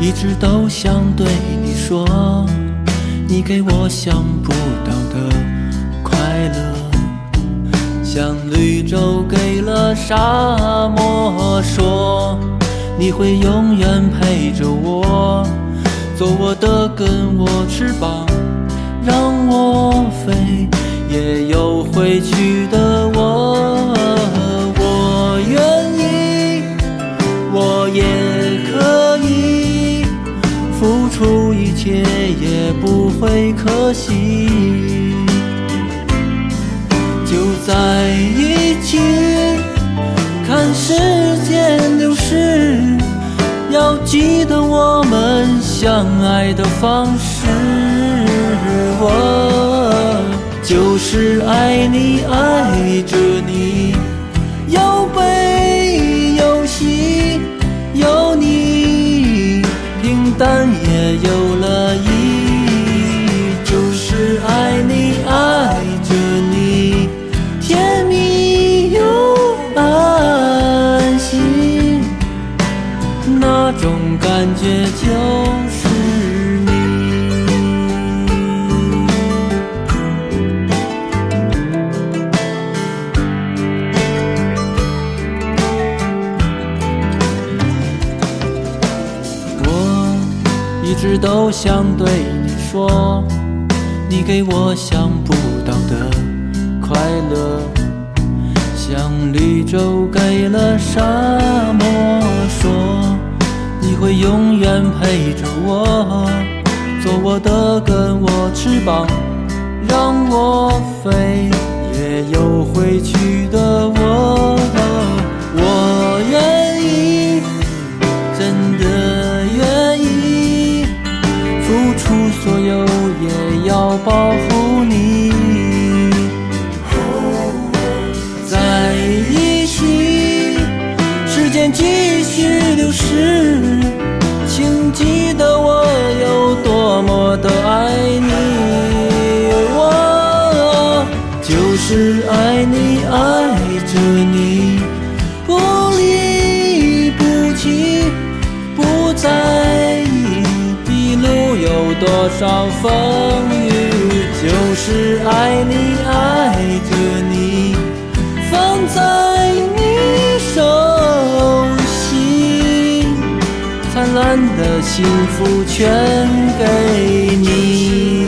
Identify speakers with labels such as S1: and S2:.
S1: 一直都想对你说，你给我想不到的快乐，像绿洲给了沙漠，说你会永远陪着我，做我的根，我翅膀，让我飞，也有回去的出一切，也不会可惜。就在一起，看时间流逝，要记得我们相爱的方式。我就是爱你，爱着感觉就是你。我一直都想对你说，你给我想不到的快乐，像绿洲给了沙，会永远陪着我，做我的根，我翅膀，让我飞，也有回去的我。我愿意。真的愿意付出所有，也要保护你。在一起，时间继续流逝，请记得我有多么的爱你。我就是爱你，爱着你，不离不弃。不在意一路有多少风雨，就是爱你，爱着满，的幸福全给你。